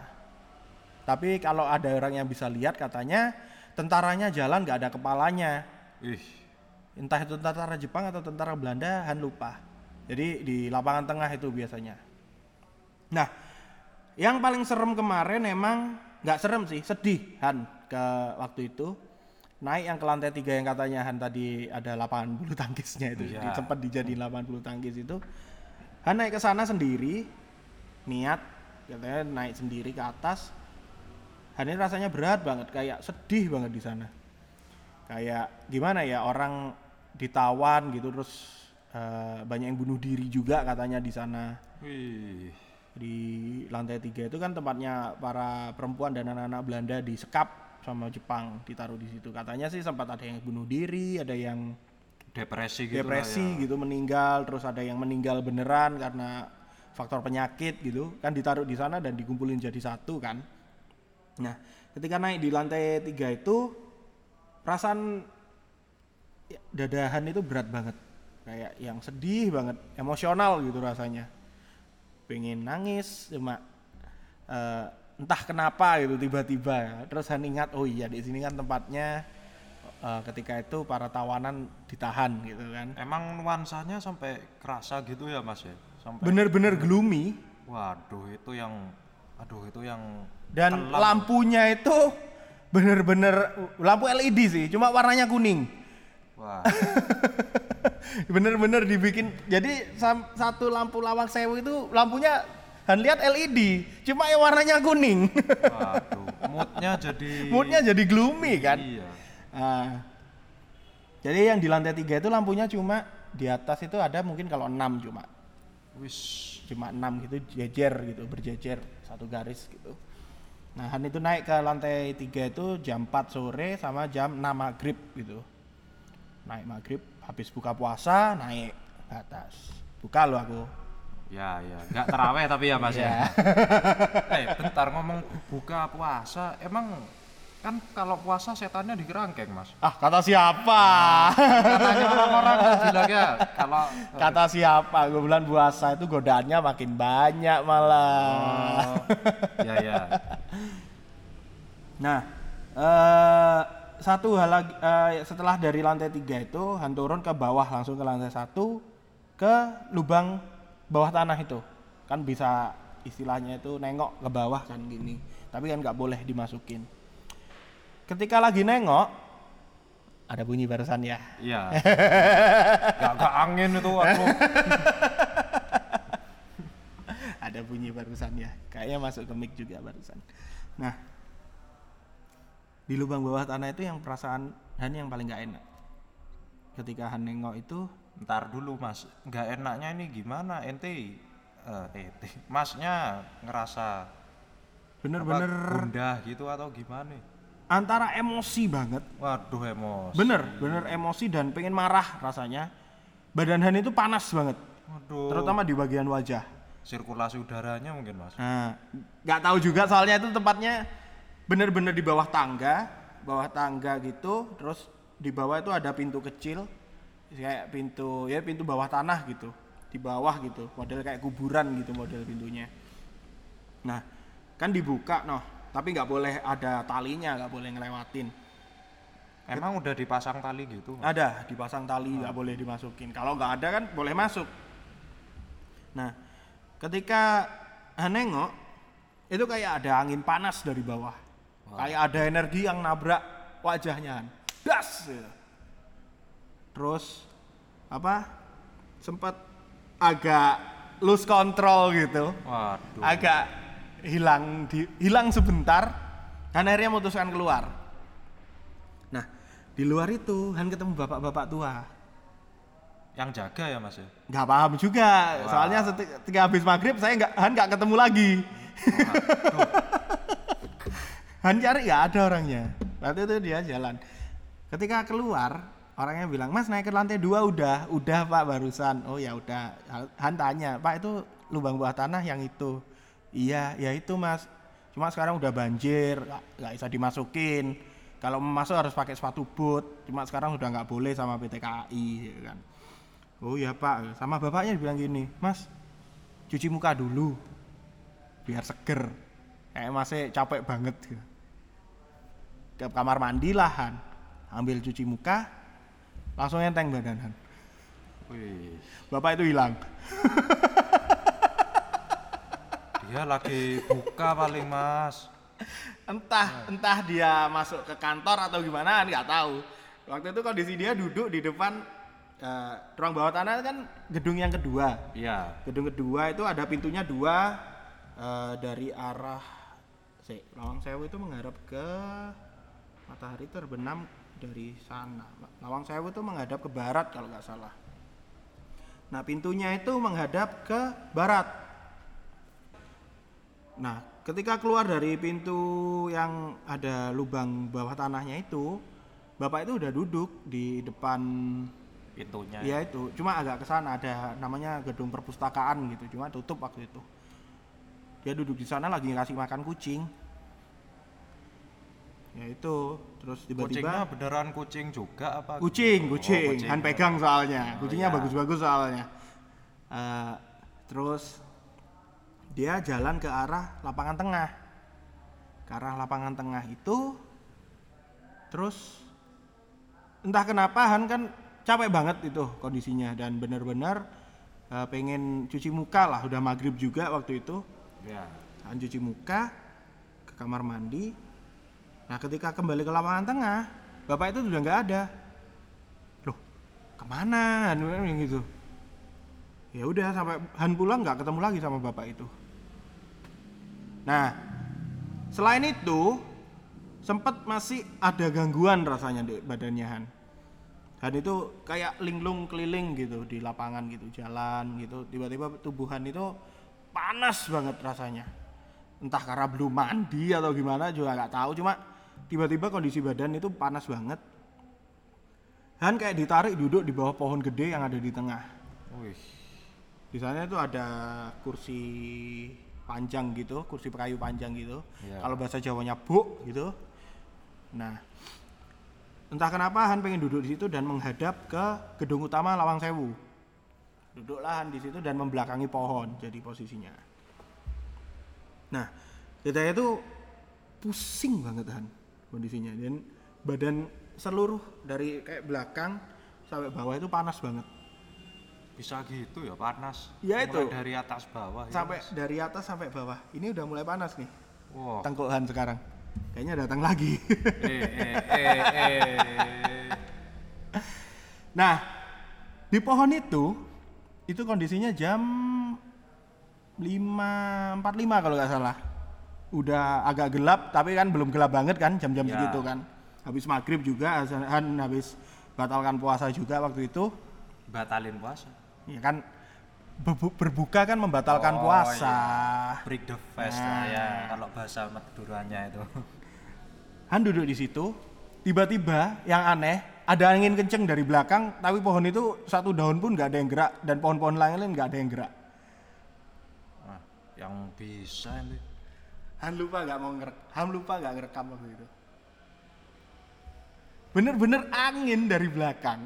tapi kalau ada orang yang bisa lihat katanya tentaranya jalan nggak ada kepalanya.
Ih,
entah itu tentara Jepang atau tentara Belanda Han lupa. Jadi di lapangan tengah itu biasanya. Nah yang paling serem kemarin emang nggak serem sih sedih Han ke waktu itu. Naik yang ke lantai tiga yang katanya Han tadi ada lapangan bulu tangkisnya itu
Iya.
sempat dijadiin lapangan bulu tangkis itu. Han naik ke sana sendiri niat katanya naik sendiri ke atas Han ini rasanya berat banget kayak sedih banget di sana. Kayak gimana ya orang ditawan gitu terus eh, banyak yang bunuh diri juga katanya di sana.
Wih.
di lantai tiga itu kan tempatnya para perempuan dan anak-anak Belanda disekap sama Jepang ditaruh di situ. Katanya sih sempat ada yang bunuh diri ada yang
depresi gitu
depresi
ya.
gitu meninggal terus ada yang meninggal beneran karena faktor penyakit gitu. Kan ditaruh di sana dan dikumpulin jadi satu kan nah ketika naik di lantai tiga itu perasaan ya, dadahan itu berat banget. Kayak yang sedih banget emosional gitu rasanya. Pengen nangis cuma eh, entah kenapa gitu tiba-tiba. Terus Han ingat oh iya di sini kan tempatnya eh, ketika itu para tawanan ditahan gitu kan.
Emang nuansanya sampai kerasa gitu ya Mas ya? Sampai
bener-bener gloomy.
Waduh itu yang aduh itu yang
dan
kelam.
lampunya itu bener-bener lampu LED sih cuma warnanya kuning.
Wah, (laughs)
bener-bener dibikin jadi satu lampu lawang sewu itu lampunya Han lihat LED cuma yang warnanya kuning.
Waduh, moodnya jadi (laughs)
moodnya jadi gloomy kan?
Iya.
Ah. jadi yang di lantai tiga itu lampunya cuma di atas itu ada mungkin kalau enam cuma.
Wis,
cuma enam gitu jejer gitu berjejer satu garis gitu nah Han itu naik ke lantai tiga itu jam 4 sore sama jam 6 maghrib gitu naik maghrib habis buka puasa naik ke atas buka lo aku
ya ya, nggak teraweh tapi ya Mas ya.
Ya.
Eh, bentar ngomong buka puasa, emang kan kalau puasa setannya di kerangkeng Mas.
ah kata siapa?
Katanya orang-orang bilang ya kalau (laughs)
kata siapa? Gue bulan puasa itu godaannya makin banyak malah.
Oh, ya ya. (laughs)
Nah, eh, satu hal lagi eh, setelah dari lantai tiga itu Han turun ke bawah langsung ke lantai satu ke lubang bawah tanah itu. Kan bisa istilahnya itu nengok ke bawah kan gini. Tapi kan nggak boleh dimasukin ketika lagi nengok ada bunyi barusan ya
Iya. (laughs) Gak, gak angin itu aku. (laughs)
ada bunyi barusan ya kayaknya masuk ke mic juga barusan nah di lubang bawah tanah itu yang perasaan Han yang paling nggak enak ketika Han nengok itu
Ntar dulu Mas, nggak enaknya ini gimana? Ente, eh, ente, Masnya ngerasa
bener-bener
gundah gitu atau gimana?
Antara emosi banget
Waduh emosi.
bener bener emosi dan pengen marah rasanya badan Han itu panas banget
Waduh.
terutama di bagian wajah
Sirkulasi udaranya mungkin Mas.
Nah, nggak tahu juga soalnya itu tempatnya bener-bener di bawah tangga, bawah tangga gitu, terus di bawah itu ada pintu kecil, kayak pintu ya pintu bawah tanah gitu, di bawah gitu, model kayak kuburan gitu model pintunya. Nah, kan dibuka noh, tapi nggak boleh ada talinya, nggak boleh ngelewatin.
Emang udah dipasang tali gitu?
Ada dipasang tali nggak boleh dimasukin. Kalau nggak ada kan boleh masuk. Nah, ketika nengok itu kayak ada angin panas dari bawah. Kayak ada energi yang nabrak wajahnya. Han. Das. Terus apa? Sempat agak lose control gitu.
Waduh.
Agak hilang di, hilang sebentar dan akhirnya memutuskan keluar. Nah, di luar itu Han ketemu bapak-bapak tua.
Yang jaga ya Mas ya?
nggak paham juga
Wah.
soalnya seti- ketika habis maghrib saya nggak Han nggak ketemu lagi Han cari nggak ada orangnya waktu itu dia jalan ketika keluar orangnya bilang mas naik ke lantai dua udah udah pak barusan oh ya udah Han tanya pak itu lubang bawah tanah yang itu iya ya itu mas cuma sekarang udah banjir nggak bisa dimasukin kalau masuk harus pakai sepatu boot cuma sekarang udah nggak boleh sama PT KAI gitu kan Oh iya pak, sama bapaknya bilang gini, mas cuci muka dulu, biar seger. Kayak masih capek banget. gitu. Ke kamar mandi lah Han, ambil cuci muka, langsung enteng badan Han.
Wih,
Bapak itu hilang. (laughs)
dia lagi buka paling Mas.
Entah, entah dia masuk ke kantor atau gimana, nggak tahu. Waktu itu kondisi dia duduk di depan eh, ruang bawah tanah kan gedung yang kedua.
Iya.
Gedung kedua itu ada pintunya dua eh, dari arah si Lawang Sewu itu menghadap ke matahari terbenam dari sana. Lawang Sewu itu menghadap ke barat kalau nggak salah. Nah pintunya itu menghadap ke barat. Nah ketika keluar dari pintu yang ada lubang bawah tanahnya itu, bapak itu udah duduk di depan
pintunya.
Iya itu, cuma agak ke sana ada namanya gedung perpustakaan gitu, cuma tutup waktu itu. Dia duduk di sana lagi ngasih makan kucing. Ya itu, terus
Kucingnya
tiba-tiba
beneran kucing juga apa?
kucing,
Oh,
kucing,
kucing.
Han pegang soalnya,
Oh,
kucingnya
iya.
bagus-bagus soalnya. Eh, terus dia jalan ke arah lapangan tengah, ke arah lapangan tengah itu, terus entah kenapa Han kan capek banget itu kondisinya dan benar-benar eh, pengen cuci muka lah, udah maghrib juga waktu itu.
Ya.
Han cuci muka ke kamar mandi. Nah, ketika kembali ke lapangan tengah, bapak itu sudah nggak ada. Loh, ke mana? Han gitu. Ya udah sampai Han pulang nggak ketemu lagi sama bapak itu. Nah, selain itu sempat masih ada gangguan rasanya di badannya Han. Han itu kayak linglung keliling gitu di lapangan gitu, jalan gitu. Tiba-tiba tubuhan itu panas banget rasanya. Entah karena belum mandi atau gimana juga nggak tahu. Cuma tiba-tiba kondisi badan itu panas banget. Han kayak ditarik duduk di bawah pohon gede yang ada di tengah.
Wih.
Di sana itu ada kursi panjang gitu, kursi kayu panjang gitu.
Iya.
Kalau bahasa Jawanya buk gitu. Nah, entah kenapa Han pengen duduk di situ dan menghadap ke gedung utama Lawang Sewu. Duduklah Han di situ dan membelakangi pohon jadi posisinya. Nah, kita itu pusing banget Han kondisinya dan badan seluruh dari kayak belakang sampai bawah itu panas banget.
Bisa gitu ya panas.
Ya,
Mulai
itu.
dari atas bawah. ya,
sampai
Mas.
dari atas sampai bawah. Ini udah mulai panas nih.
Wah.
Tengkuhan sekarang. Kayaknya datang lagi.
eh, eh, eh, eh.
nah, di pohon itu itu kondisinya jam 5.45 kalau nggak salah. Udah agak gelap, tapi kan belum gelap banget kan jam-jam
Ya.
segitu kan. Habis maghrib juga, habis batalkan puasa juga waktu itu.
Batalin puasa.
Ya kan berbu- berbuka kan membatalkan
Oh,
puasa.
Break the fast lah ya kalau bahasa Maduranya itu. (laughs)
Han duduk di situ, tiba-tiba yang aneh ada angin kenceng dari belakang, tapi pohon itu satu daun pun nggak ada yang gerak dan pohon-pohon lain nggak ada yang gerak.
Nah, yang bisa ini.
Han lupa nggak mau ngerek, Han lupa nggak ngerekam waktu itu. Bener-bener angin dari belakang,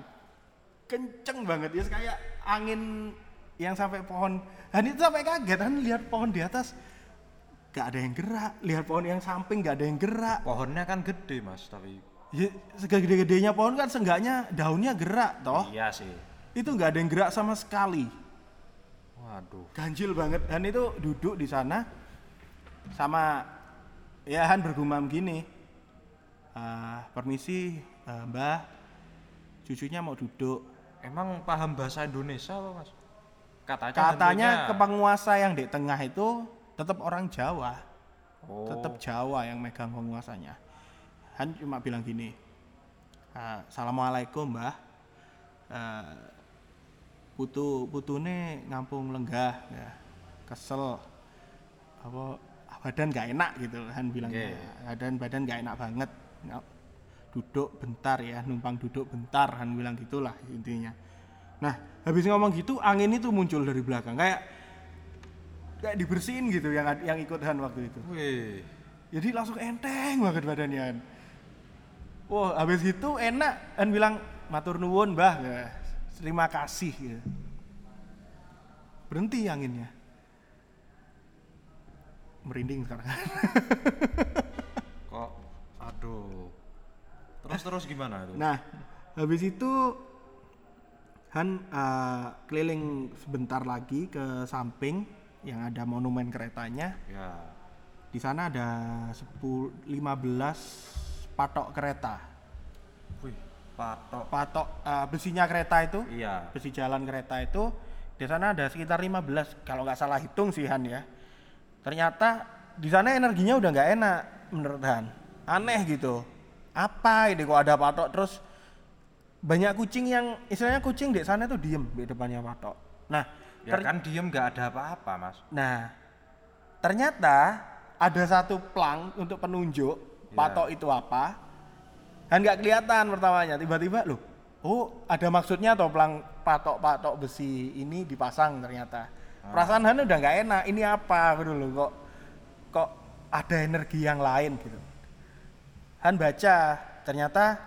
kenceng banget ya kayak angin yang sampai pohon. Han itu sampai kaget, Han lihat pohon di atas nggak ada yang gerak, lihat pohon yang samping nggak ada yang gerak.
Pohonnya kan gede mas, tapi
Ya, segede-gedenya pohon kan seenggaknya daunnya gerak toh.
iya sih.
Itu nggak ada yang gerak sama sekali.
Waduh.
Ganjil banget. Han itu duduk di sana sama ya Han bergumam gini. "Ah, permisi eh, Mbah, cucunya mau duduk.
Emang paham bahasa Indonesia apa mas? Katanya.
Katanya
hantunya-
ke penguasa yang di tengah itu tetap orang Jawa,
Oh.
tetap Jawa yang megang penguasanya. Han cuma bilang gini, "Ah, Assalamualaikum Mbah, Eh, putu putune ngampung lenggah ya kesel apa badan gak enak gitu Han bilangnya
Oke.
badan badan gak enak banget duduk bentar ya numpang duduk bentar Han bilang gitulah intinya nah habis ngomong gitu angin itu muncul dari belakang kayak kayak dibersihin gitu yang yang ikut Han waktu itu
Wih.
jadi langsung enteng banget badannya Han. Wah, habis itu enak Han bilang matur nuwun, Mbah. Ya, Terima kasih gitu. Berhenti anginnya. Merinding sekarang. (laughs)
Kok. Aduh. Terus terus gimana itu?
nah, habis itu Han eh, keliling sebentar lagi ke samping yang ada monumen keretanya.
Ya.
Di sana ada 10 15 patok kereta.
Wih. Patok.
patok eh, besinya kereta itu
Iya.
besi jalan kereta itu di sana ada sekitar 15 kalau nggak salah hitung sih Han ya ternyata di sana energinya udah nggak enak menurut Han aneh gitu apa ini kok ada patok terus banyak kucing yang istilahnya kucing di sana tuh diem di depannya patok nah
Ya kan diem nggak ada apa-apa mas.
nah ternyata ada satu plang untuk penunjuk
Iya.
patok itu apa dan nggak kelihatan pertamanya tiba-tiba loh oh ada maksudnya atau pelang patok-patok besi ini dipasang ternyata. Perasaan Han udah nggak enak. Ini apa loh kok kok ada energi yang lain gitu. Han baca. Ternyata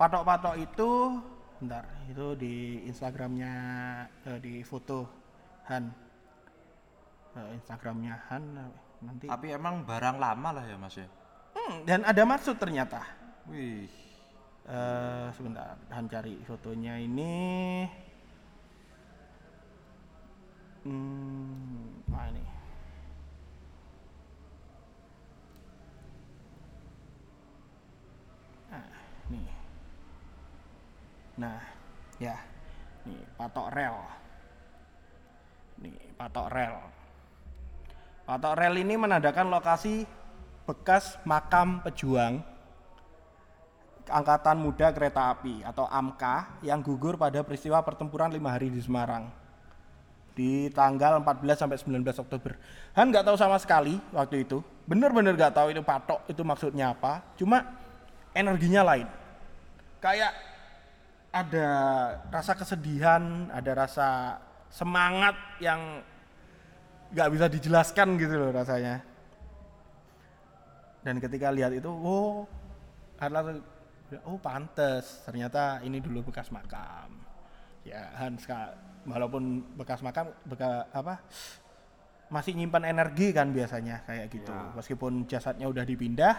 patok-patok itu bentar itu di Instagramnya eh, di foto Han. Eh, Instagramnya Han nanti.
Tapi emang barang lama lah ya Mas ya.
Hmm, dan ada maksud ternyata.
Wih.
Eh sebentar Han cari fotonya ini. Hmm, nah ini nah nih. Nah ya. Nih patok rel. Nih patok rel. Patok rel ini menandakan lokasi bekas makam pejuang Angkatan Muda Kereta Api atau AMKA yang gugur pada peristiwa pertempuran lima hari di Semarang. Di tanggal 14 sampai 19 Oktober. Han nggak tahu sama sekali waktu itu, bener-bener nggak tahu itu patok itu maksudnya apa. Cuma energinya lain, kayak ada rasa kesedihan, ada rasa semangat yang nggak bisa dijelaskan gitu loh rasanya. Dan ketika lihat itu, oh, Han langsung oh pantes ternyata ini dulu bekas makam ya Hans walaupun bekas makam bekas apa masih nyimpan energi kan biasanya kayak gitu
Ya.
meskipun jasadnya udah dipindah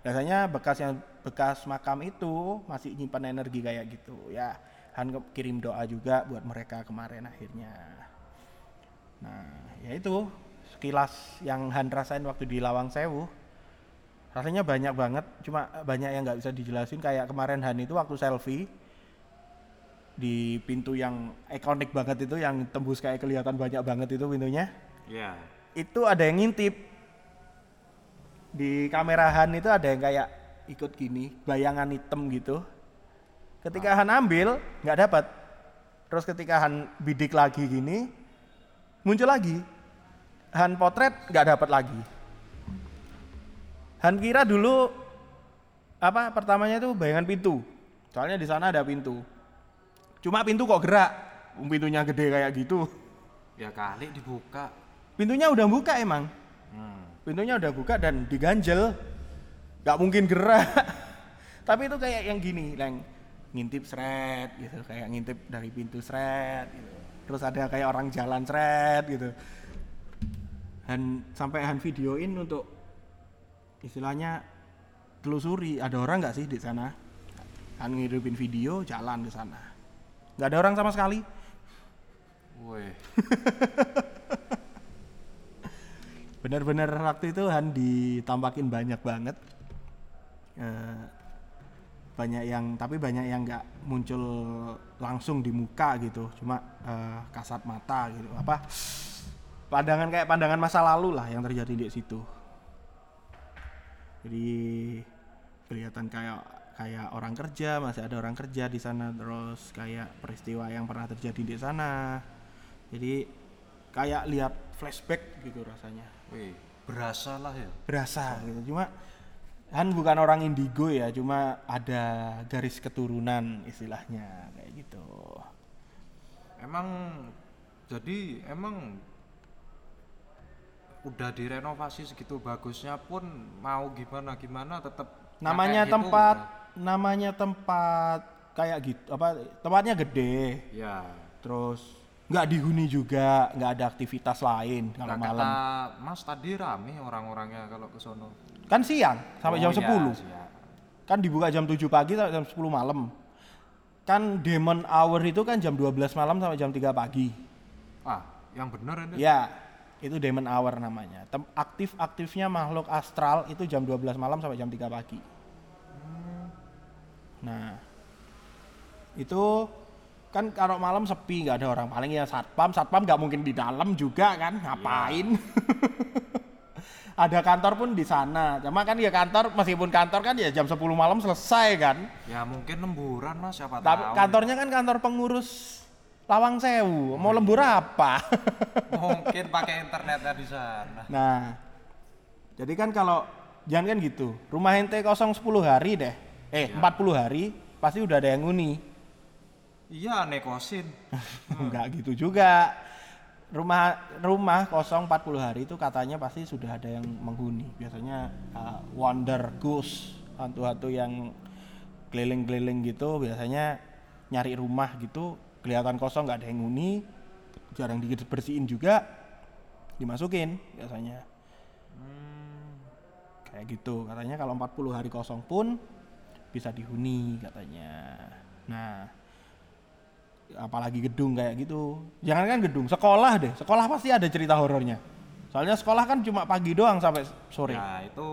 biasanya bekas yang bekas makam itu masih nyimpan energi kayak gitu. Ya Han kirim doa juga buat mereka kemarin akhirnya. Nah ya itu. Sekilas yang Han rasain waktu di Lawang Sewu. Rasanya banyak banget. Cuma banyak yang nggak bisa dijelasin. Kayak kemarin Han itu waktu selfie di pintu yang ikonik banget itu yang tembus kayak kelihatan banyak banget itu pintunya.
Iya.
itu ada yang ngintip di kamera Han itu ada yang kayak ikut gini bayangan hitam gitu. Ketika Han ambil nggak dapat. Terus ketika Han bidik lagi gini muncul lagi. Han potret nggak dapat lagi. Han kira dulu apa pertamanya itu bayangan pintu. Soalnya di sana ada pintu. Cuma pintu kok gerak. Pintunya gede kayak gitu.
Ya kali dibuka.
pintunya udah buka emang.
Hmm.
Pintunya udah buka dan diganjel. Nggak mungkin gerak. (laughs) Tapi itu kayak yang gini yang ngintip seret gitu kayak ngintip dari pintu seret gitu. Terus ada kayak orang jalan seret gitu. Dan sampai Han videoin untuk istilahnya telusuri ada orang nggak sih di sana? Han ngidupin video jalan ke sana. Nggak ada orang sama sekali.
Wih. (laughs)
bener-bener waktu itu Han ditampakin banyak banget. Eh, banyak yang tapi banyak yang nggak muncul langsung di muka gitu. Cuma eh, kasat mata gitu. Apa pandangan kayak pandangan masa lalu lah yang terjadi di situ. Jadi kelihatan kayak kayak orang kerja masih ada orang kerja di sana. Terus kayak peristiwa yang pernah terjadi di sana. Jadi kayak lihat flashback gitu rasanya
Wih. Berasa lah ya.
berasa gitu cuma Han bukan orang indigo ya cuma ada garis keturunan istilahnya kayak gitu
Emang jadi emang udah direnovasi segitu bagusnya pun mau gimana gimana tetap
namanya
gitu
tempat
udah.
namanya tempat kayak gitu apa tempatnya gede
ya
terus nggak dihuni juga nggak ada aktivitas lain kalau
Nah,
malam
kata Mas tadi rame orang-orangnya kalau ke sono.
kan siang sampai
Oh
jam
iya,
10
siap.
kan dibuka jam 7 pagi sampai jam 10 malam kan demon hour itu kan jam 12 malam sampai jam 3 pagi
Ah, yang bener ini.
Ya, itu demon hour namanya. Aktif-aktifnya makhluk astral itu jam 12 malam sampai jam 3 pagi. Nah, itu kan kalau malam sepi nggak ada orang. Paling ya satpam. Satpam nggak mungkin di dalam juga kan. Ngapain? (laughs) Ada kantor pun di sana. Cuma kan ya kantor meskipun kantor kan ya jam 10 malam selesai kan.
Ya mungkin lemburan Mas siapa
tapi
tahu.
kantornya kan kantor pengurus Lawang Sewu. Mau lembur apa? (laughs)
Mungkin pakai internetnya di sana.
Nah, jadi kan kalau jangan kan gitu, rumah ente kosong 10 hari deh, eh
Iya.
40 hari pasti udah ada yang nguni.
Iya nekosin. (laughs)
Enggak gitu juga. Rumah rumah kosong 40 hari itu katanya pasti sudah ada yang menghuni. Biasanya uh, wonder ghost, hantu-hantu yang keliling-keliling gitu biasanya nyari rumah gitu kelihatan kosong nggak ada yang huni jarang dibersihin juga dimasukin biasanya kayak gitu katanya kalau 40 hari kosong pun bisa dihuni katanya nah apalagi gedung kayak gitu jangan kan gedung sekolah deh sekolah pasti ada cerita horornya soalnya sekolah kan cuma pagi doang sampai sore
Ya itu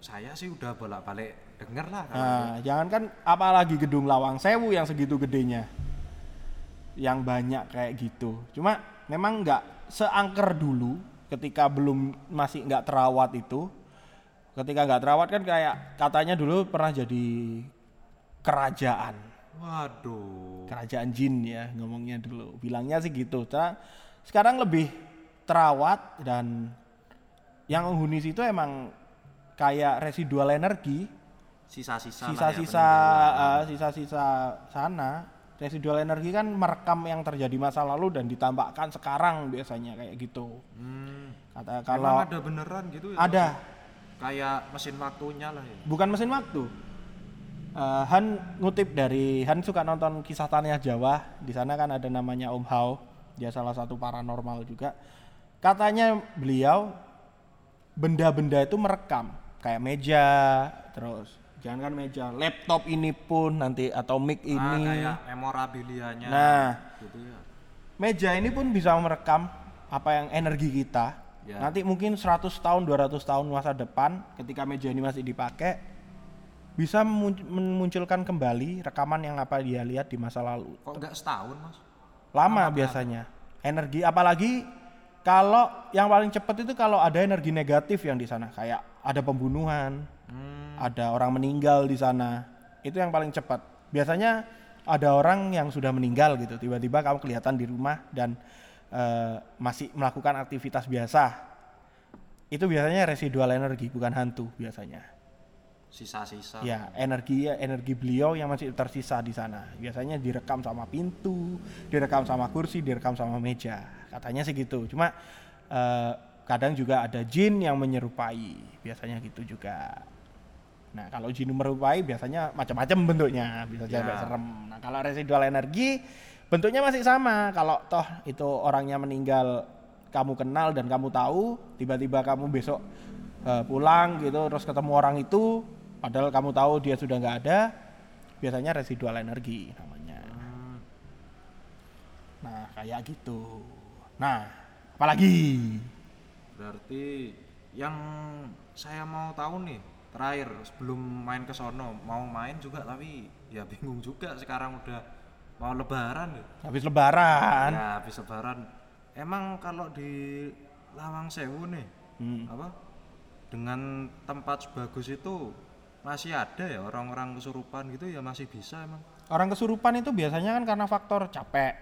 saya sih udah bolak-balik denger lah
Nah, jangan kan apalagi gedung Lawang Sewu yang segitu gedenya. Yang banyak kayak gitu. Cuma memang nggak seangker dulu ketika belum masih nggak terawat itu. Ketika nggak terawat kan kayak katanya dulu pernah jadi kerajaan.
Waduh.
Kerajaan jin ya ngomongnya dulu. Bilangnya sih gitu. Cuma sekarang lebih terawat dan yang menghuni situ emang kayak residual energi
Sisa-sisa ya,
sisa-sisa eh, sisa-sisa sana residual energi kan merekam yang terjadi masa lalu dan ditambahkan sekarang biasanya kayak gitu
Hmm.
kata
Emang
kalau
ada beneran gitu ya?
ada
Kayak mesin waktunya lah ya.
bukan mesin waktu Eh, Han ngutip dari Han suka nonton kisah Taniah Jawa di sana kan ada namanya Om Hao dia salah satu paranormal juga katanya beliau benda-benda itu merekam kayak meja terus jangan kan meja laptop ini pun nanti atau mic
Ah,
ini
kayak memorabilianya.
Nah.
gitu ya.
meja ini pun bisa merekam apa yang energi kita.
Ya.
Nanti mungkin 100 tahun, 200 tahun masa depan ketika meja ini masih dipakai bisa memun- memunculkan kembali rekaman yang apa dia lihat di masa lalu.
Kok nggak setahun mas?
Lama biasanya. Energi apalagi kalau yang paling cepat itu kalau ada energi negatif yang di sana kayak ada pembunuhan,
Hmm.
ada orang meninggal di sana. Itu yang paling cepat. Biasanya ada orang yang sudah meninggal gitu, tiba-tiba kamu kelihatan di rumah dan eh, masih melakukan aktivitas biasa. Itu biasanya residual energi, bukan hantu biasanya.
Sisa-sisa.
Ya, energi energi beliau yang masih tersisa di sana. Biasanya direkam sama pintu, direkam sama kursi, direkam sama meja. Katanya sih gitu. Cuma eh, kadang juga ada jin yang menyerupai. Biasanya gitu juga. Nah, kalau jin menyerupai biasanya macam-macam bentuknya, bisa
Ya.
sampai serem. Nah, kalau residual energi bentuknya masih sama. Kalau toh itu orangnya meninggal kamu kenal dan kamu tahu, tiba-tiba kamu besok eh, pulang gitu terus ketemu orang itu padahal kamu tahu dia sudah nggak ada, biasanya residual energi namanya.
Hmm.
Nah, kayak gitu. Nah, apalagi?
Berarti yang saya mau tahu nih terakhir sebelum main ke sono mau main juga tapi ya bingung juga sekarang udah mau lebaran ya.
Habis lebaran.
Ya habis lebaran. Emang kalau di Lawang Sewu nih
Hmm.
apa dengan tempat sebagus itu masih ada ya orang-orang kesurupan gitu ya masih bisa emang.
Orang kesurupan itu biasanya kan karena faktor capek.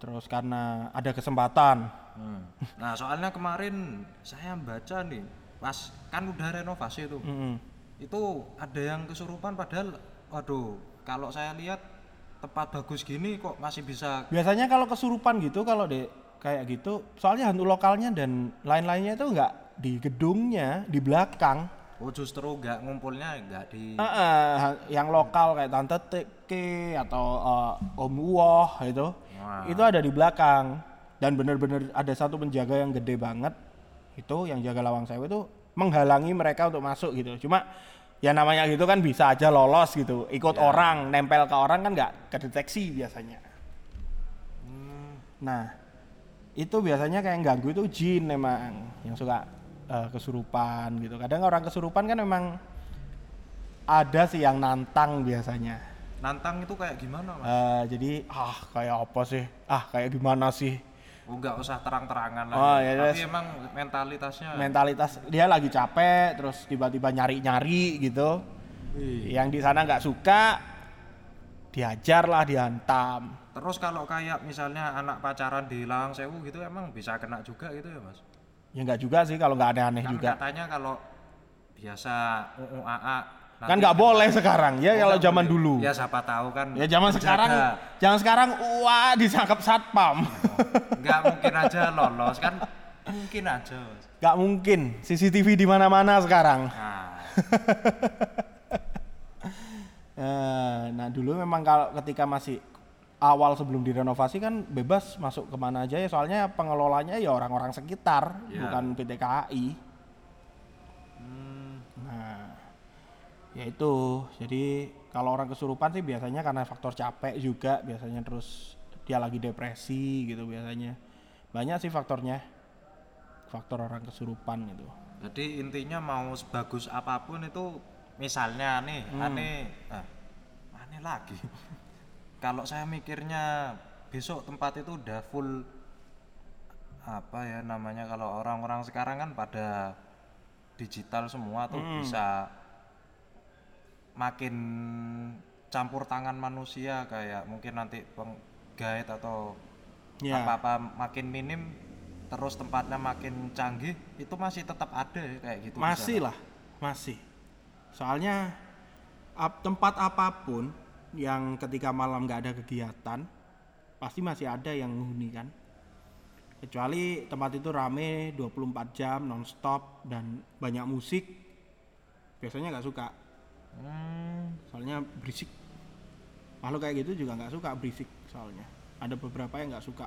Terus karena ada kesempatan.
Hmm. Nah soalnya kemarin saya baca nih pas kan udah renovasi tuh
Mm-mm.
itu ada yang kesurupan padahal waduh kalau saya lihat tempat bagus gini kok masih bisa
Biasanya kalau kesurupan gitu kalau de kayak gitu, soalnya hantu lokalnya dan lain-lainnya itu nggak di gedungnya, di belakang.
Oh justru nggak ngumpulnya nggak di
ah, ha- yang lokal kayak Tante Teke atau eh, Om Woh itu,
Wah.
itu ada di belakang. Dan bener-bener ada satu penjaga yang gede banget, itu yang jaga lawang sewu itu menghalangi mereka untuk masuk gitu. Cuma ya namanya gitu kan bisa aja lolos gitu, ikut
Ya.
orang, nempel ke orang kan nggak kedeteksi biasanya.
Hmm,
Nah, itu biasanya kayak ganggu itu jin memang yang suka eh, kesurupan gitu. Kadang orang kesurupan kan memang ada sih yang nantang biasanya.
nantang itu kayak gimana mas?
Eh, jadi ah kayak apa sih? Ah kayak gimana sih?
Oh nggak usah terang-terangan lah.
Oh, ya,
Tapi
yes.
emang mentalitasnya.
Mentalitas dia lagi capek, terus tiba-tiba nyari-nyari gitu.
Wih.
Yang di sana nggak suka, diajar lah, dihantam.
Terus kalau kayak misalnya anak pacaran di Lawang Sewu gitu emang bisa kena juga gitu ya mas?
Ya nggak juga sih kalau nggak aneh-aneh
Kan
juga.
katanya kalau biasa UUAA
kan nggak boleh sekarang ya kalau
Bukan
zaman
boleh.
dulu.
Ya siapa tahu kan.
Ya zaman
menjaga.
sekarang, zaman sekarang wah disangkap satpam.
nggak mungkin aja lolos kan mungkin aja Mas.
Gak mungkin CCTV di mana-mana sekarang.
nah (laughs)
Eh, nah dulu memang kalau ketika masih awal sebelum direnovasi kan bebas masuk ke mana aja ya soalnya pengelolanya ya orang-orang sekitar
Ya.
bukan PT KAI.
hmm,
Nah ya itu jadi kalau orang kesurupan sih biasanya karena faktor capek juga biasanya terus dia lagi depresi gitu biasanya banyak sih faktornya faktor orang kesurupan gitu.
jadi intinya mau sebagus apa pun itu misalnya nih
Hmm.
aneh ah, aneh lagi kalau saya mikirnya besok tempat itu udah full apa ya namanya kalau orang-orang sekarang kan pada digital semua tuh
Hmm.
bisa makin campur tangan manusia kayak mungkin nanti penggait atau
Ya.
apa-apa makin minim terus tempatnya makin canggih itu masih tetap ada ya, kayak gitu
Masih lah, masih. Soalnya ap- tempat apa pun yang ketika malam nggak ada kegiatan, pasti masih ada yang menghuni kan. Kecuali tempat itu rame 24 jam nonstop dan banyak musik, biasanya nggak suka.
Hmm,
Soalnya berisik. Makhluk kayak gitu juga nggak suka berisik soalnya. Ada beberapa yang nggak suka.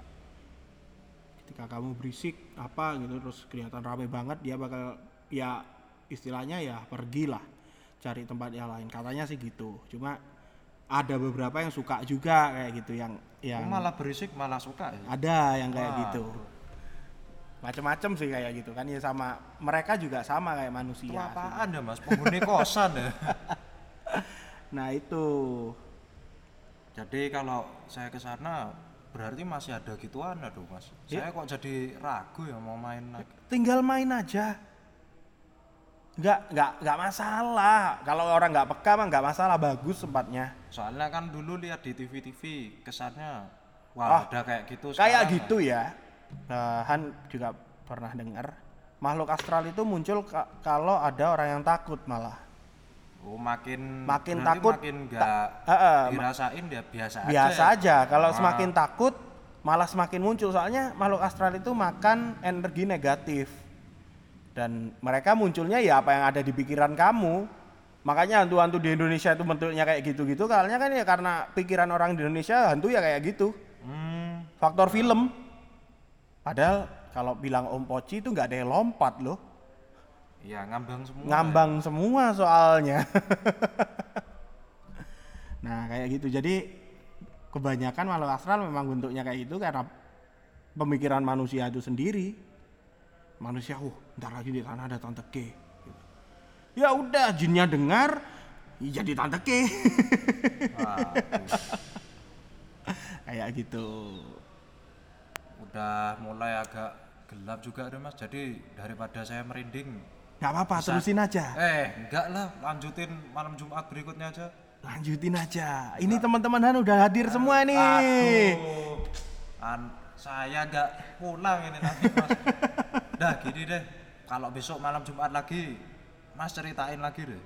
Ketika kamu berisik apa gitu terus kelihatan rame banget dia bakal ya istilahnya ya pergilah cari tempat yang lain. Katanya sih gitu. Cuma ada beberapa yang suka juga kayak gitu yang yang
malah berisik malah suka ya.
ada yang kayak
Wah,
gitu. Macem-macem sih kayak gitu kan ya sama mereka juga sama kayak manusia.
Itu apaan ya mas? Penghuni kosan ya. (laughs)
Nah itu
Jadi kalau saya ke sana berarti masih ada gituan aduh mas.
Iya.
Saya kok jadi ragu ya mau main lagi.
tinggal main aja nggak nggak nggak masalah kalau orang nggak peka mah nggak masalah bagus tempatnya
Soalnya kan dulu lihat di TV-TV kesannya
Ah,
wah ada kayak gitu.
kayak gitu ya Eh, Han juga pernah dengar makhluk astral itu muncul ka- kalau ada orang yang takut malah
Oh makin
Makin takut,
makin nggak
Eh, eh, ma-
dirasain dia biasa,
biasa
aja. ya?
aja kalau
Ah.
semakin takut malah semakin muncul soalnya makhluk astral itu makan energi negatif dan mereka munculnya ya apa yang ada di pikiran kamu makanya hantu-hantu di Indonesia itu bentuknya kayak gitu-gitu karena kan ya karena pikiran orang di Indonesia hantu ya kayak gitu
Hmm,
faktor film padahal kalau bilang Om Poci itu nggak ada yang lompat loh
iya ngambang semua.
ngambang semua soalnya. (laughs) nah kayak gitu jadi kebanyakan makhluk astral memang bentuknya kayak gitu karena pemikiran manusia itu sendiri. Manusia, uh, ntar lagi di sana ada tante K. Ya udah, jinnya dengar, jadi tante K.
Waduh,
kayak gitu.
udah mulai agak gelap juga deh mas. Jadi daripada saya merinding,
Gak apa-apa,
Bisa.
terusin aja.
eh enggak lah, lanjutin malam Jumat berikutnya aja.
Lanjutin aja. Ini teman-teman Han udah hadir semua nih.
Aduh, an- saya nggak pulang ini nanti mas. (laughs) Dah gini deh, kalau besok malam Jumat lagi, mas ceritain lagi deh.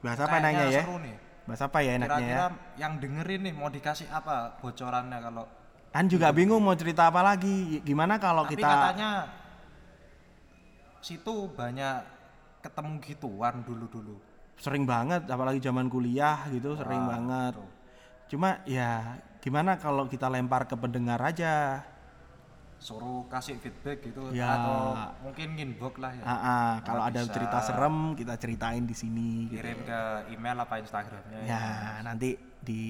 Bahasa apa
Kayaknya
enaknya ya?
seru nih.
Bahasa apa ya enaknya ya?
Yang dengerin nih mau dikasih apa bocorannya kalau
Han juga bingung mau cerita apa lagi. Gimana kalau
tapi
kita
katanya situ banyak ketemu gituan dulu-dulu.
sering banget apalagi zaman kuliah gitu sering
Wah,
banget.
tuh.
Cuma ya gimana kalau kita lempar ke pendengar aja?
Suruh kasih feedback gitu
Ya.
atau mungkin inbox lah ya.
Ah, kalau ada cerita serem kita ceritain di sini gitu.
Kirim ke email apa Instagramnya
Ya, nanti di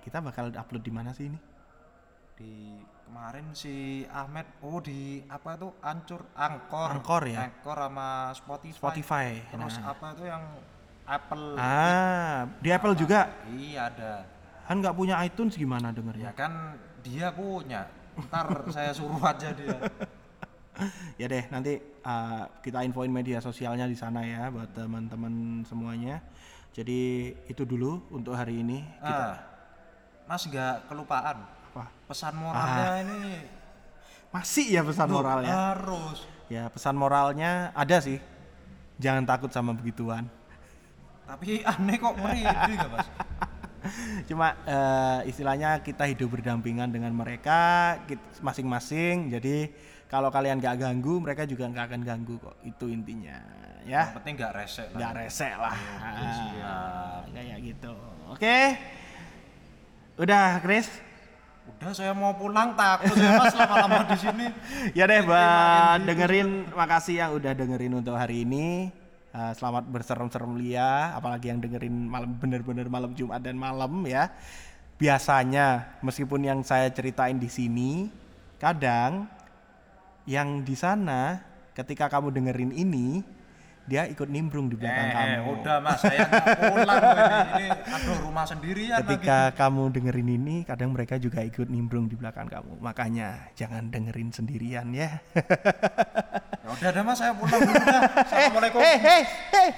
kita bakal upload di mana sih ini?
di kemarin si Ahmed oh di apa tuh ancur angkor
Anchor ya?
angkor sama Spotify
Spotify.
terus
Nah.
apa tuh yang Apple
Ah, di Apple juga.
iya ada
Han nggak punya iTunes gimana
ya
dengernya?
kan dia punya ntar saya suruh aja dia (laughs)
Ya deh, nanti uh, kita infoin media sosialnya di sana ya buat teman-teman semuanya. Jadi itu dulu untuk hari ini. Kita
ah, Mas nggak kelupaan
apa?
pesan moralnya
Ah.
ini
Masih ya pesan
Loh,
moralnya.
harus
Ya pesan moralnya ada sih. Jangan takut sama begituan.
Tapi aneh kok merinding ya mas. (laughs) (laughs)
Cuma eh, istilahnya kita hidup berdampingan dengan mereka masing-masing. Jadi kalau kalian gak ganggu, mereka juga nggak akan ganggu kok. Itu intinya, ya.
Yang penting nggak resek lah.
Nggak resek lah.
Oke, siap.
Kayak gitu. Oke. Udah, Chris.
Udah saya mau pulang takut ya mas lama-lama di sini. (laughs)
ya deh,
gitu.
dengerin, makasih yang udah dengerin untuk hari ini. Uh, selamat berserem-serem lia, apalagi yang dengerin malam bener-bener malam Jumat dan malam ya. Biasanya meskipun yang saya ceritain di sini, kadang yang di sana ketika kamu dengerin ini, dia ikut nimbrung di belakang
Eh,
kamu.
udah mas saya pulang ini. Ini aduh rumah sendirian
Ketika kamu dengerin ini, kadang mereka juga ikut nimbrung di belakang kamu. Makanya jangan dengerin sendirian ya.
lagi. Ya udah deh mas saya pulang dulu dah. (laughs) Assalamualaikum.
Hei, hei, hei.